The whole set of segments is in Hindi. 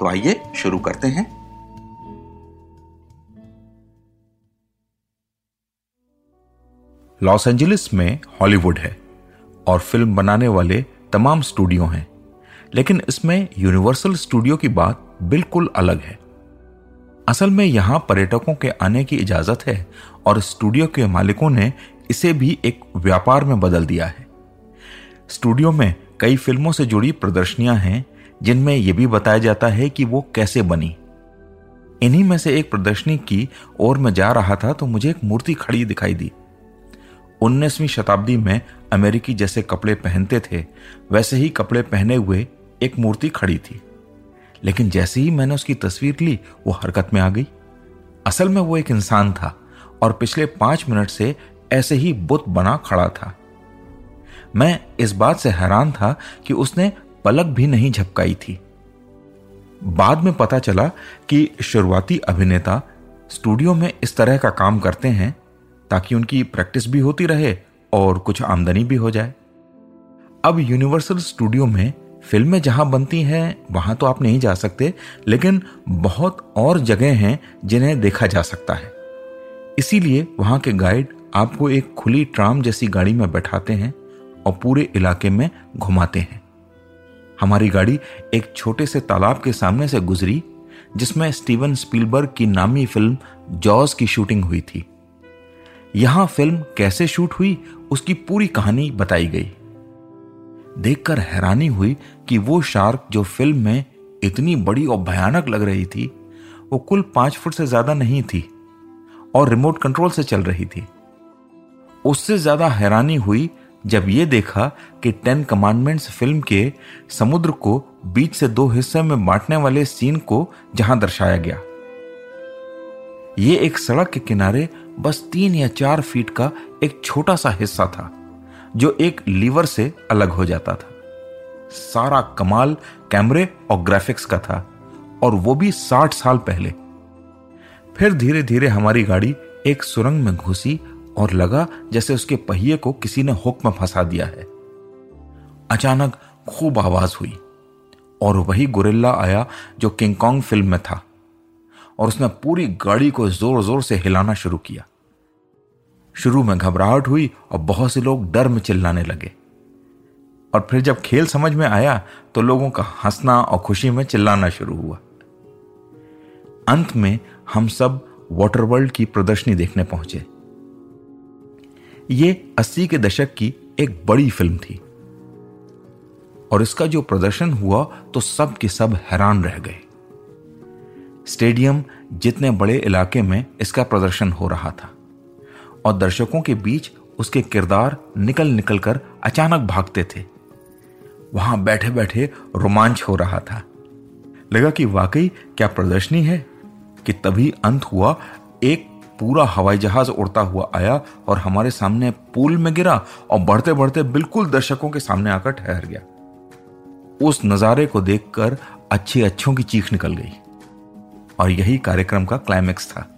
तो आइए शुरू करते हैं। लॉस एंजलिस में हॉलीवुड है और फ़िल्म बनाने वाले तमाम स्टूडियो हैं, लेकिन इसमें यूनिवर्सल स्टूडियो की बात बिल्कुल अलग है। असल में यहाँ पर्यटकों के आने की इजाज़त है और स्टूडियो के मालिकों ने इसे भी एक व्यापार में बदल दिया है। स्टूडियो में कई फ़िल्मों से जुड़ी प्रदर्शनियाँ हैं जिनमें यह भी बताया जाता है कि वो कैसे बनी। इन्हीं में से एक प्रदर्शनी की ओर मैं जा रहा था तो मुझे एक मूर्ति खड़ी दिखाई दी। 19वीं शताब्दी में अमेरिकी जैसे कपड़े पहनते थे, वैसे ही कपड़े पहने हुए एक मूर्ति खड़ी थी। लेकिन जैसे ही मैंने उसकी तस्वीर ली, वो हरकत में आ गई। असल में वो एक इंसान था, और पिछले पाँच मिनट से ऐसे ही बुत बना खड़ा था। मैं इस बात से हैरान था कि उसने पलक भी नहीं झपकाई थी। बाद में पता चला कि शुरुआती अभिनेता स्टूडियो में इस तरह का काम करते हैं ताकि उनकी प्रैक्टिस भी होती रहे और कुछ आमदनी भी हो जाए। अब यूनिवर्सल स्टूडियो में फ़िल्में जहाँ बनती हैं, वहाँ तो आप नहीं जा सकते, लेकिन बहुत और जगह हैं जिन्हें देखा जा सकता है। इसीलिए वहाँ के गाइड आपको एक खुली ट्राम जैसी गाड़ी में बैठाते हैं और पूरे इलाके में घुमाते हैं। हमारी गाड़ी एक छोटे से तालाब के सामने से गुजरी, जिसमें स्टीवन स्पीलबर्ग की नामी फ़िल्म जॉज की शूटिंग हुई थी। यहाँ फ़िल्म कैसे शूट हुई, उसकी पूरी कहानी बताई गई। देखकर हैरानी हुई कि वो शार्क जो फ़िल्म में इतनी बड़ी और भयानक लग रही थी, वो कुल पाँच फुट से ज़्यादा नहीं थी और रिमोट कंट्रोल से चल रही थी। उससे ज़्यादा हैरानी हुई जब ये देखा कि टेन कमांडमेंट्स फ़िल्म के समुद्र को बीच से दो हिस्से में बांटने वाले सीन को जहाँ दर्शाया गया। ये एक सड़क के किनारे बस तीन या चार फीट का एक छोटा सा हिस्सा था, जो एक लीवर से अलग हो जाता था। सारा कमाल कैमरे और ग्राफिक्स का था, और वो भी साठ साल पहले। फिर धीरे धीरे हमारी गाड़ी एक सुरंग में घुसी और लगा जैसे उसके पहिए को किसी ने हुक में फंसा दिया है। अचानक खूब आवाज़ हुई और वही गुरिल्ला आया जो किंगकॉन्ग फ़िल्म में था और उसने पूरी गाड़ी को ज़ोर ज़ोर से हिलाना शुरू किया। शुरू में घबराहट हुई और बहुत से लोग डर में चिल्लाने लगे। और फिर जब खेल समझ में आया तो लोगों का हंसना और खुशी में चिल्लाना शुरू हुआ। अंत में हम सब वाटर वर्ल्ड की प्रदर्शनी देखने पहुँचे। ये अस्सी के दशक की एक बड़ी फ़िल्म थी। और इसका जो प्रदर्शन हुआ तो सब के सब हैरान रह गए। स्टेडियम जितने बड़े इलाके में इसका प्रदर्शन हो रहा था, और दर्शकों के बीच उसके किरदार निकल निकल कर अचानक भागते थे। वहाँ बैठे बैठे रोमांच हो रहा था। लगा कि वाकई क्या प्रदर्शनी है कि तभी अंत हुआ एक पूरा हवाई जहाज़ उड़ता हुआ आया और हमारे सामने पुल में गिरा और बढ़ते बढ़ते बिल्कुल दर्शकों के सामने आकर ठहर गया। उस नजारे को देखकर अच्छे अच्छों की चीख निकल गई और यही कार्यक्रम का क्लाइमेक्स था।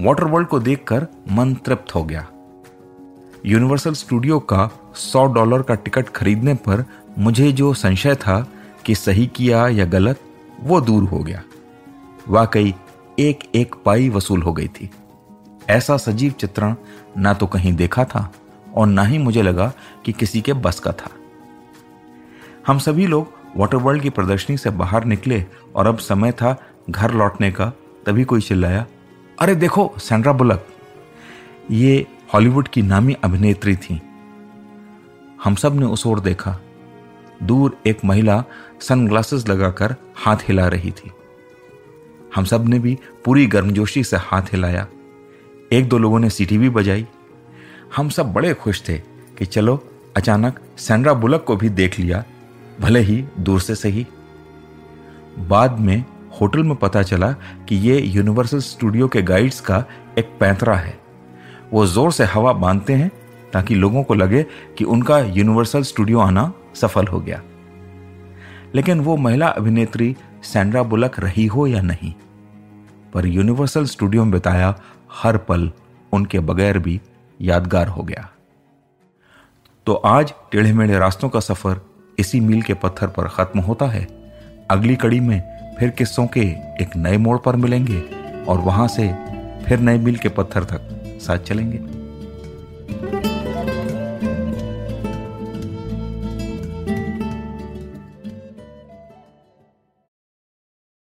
वाटर वर्ल्ड को देखकर मन तृप्त हो गया। यूनिवर्सल स्टूडियो का सौ डॉलर का टिकट खरीदने पर मुझे जो संशय था कि सही किया या गलत, वो दूर हो गया। वाकई एक एक पाई वसूल हो गई थी। ऐसा सजीव चित्रण ना तो कहीं देखा था और ना ही मुझे लगा कि किसी के बस का था। हम सभी लोग वाटर वर्ल्ड की प्रदर्शनी से बाहर निकले और अब समय था घर लौटने का, तभी कोई चिल्लाया, अरे देखो, सैंड्रा बुलक, ये हॉलीवुड की नामी अभिनेत्री थी। हम सबने उस ओर देखा। दूर एक महिला सनग्लासेस लगाकर हाथ हिला रही थी। हम सबने भी पूरी गर्मजोशी से हाथ हिलाया। एक दो लोगों ने सीटी भी बजाई। हम सब बड़े खुश थे कि चलो, अचानक सैंड्रा बुलक को भी देख लिया, भले ही दूर से सही। बाद में होटल में पता चला कि ये यूनिवर्सल स्टूडियो के गाइड्स का एक पैंतरा है। वो ज़ोर से हवा बांधते हैं ताकि लोगों को लगे कि उनका यूनिवर्सल स्टूडियो आना सफल हो गया। लेकिन वो महिला अभिनेत्री सैंड्रा बुलक रही हो या नहीं? पर यूनिवर्सल स्टूडियो में बिताया हर पल उनके बगैर भी यादगार हो गया। तो आज टेढ़े मेढ़े रास्तों का सफ़र इसी मील के पत्थर पर खत्म होता है। अगली कड़ी में फिर किस्सों के एक नए मोड़ पर मिलेंगे और वहाँ से फिर नए मील के पत्थर तक साथ चलेंगे।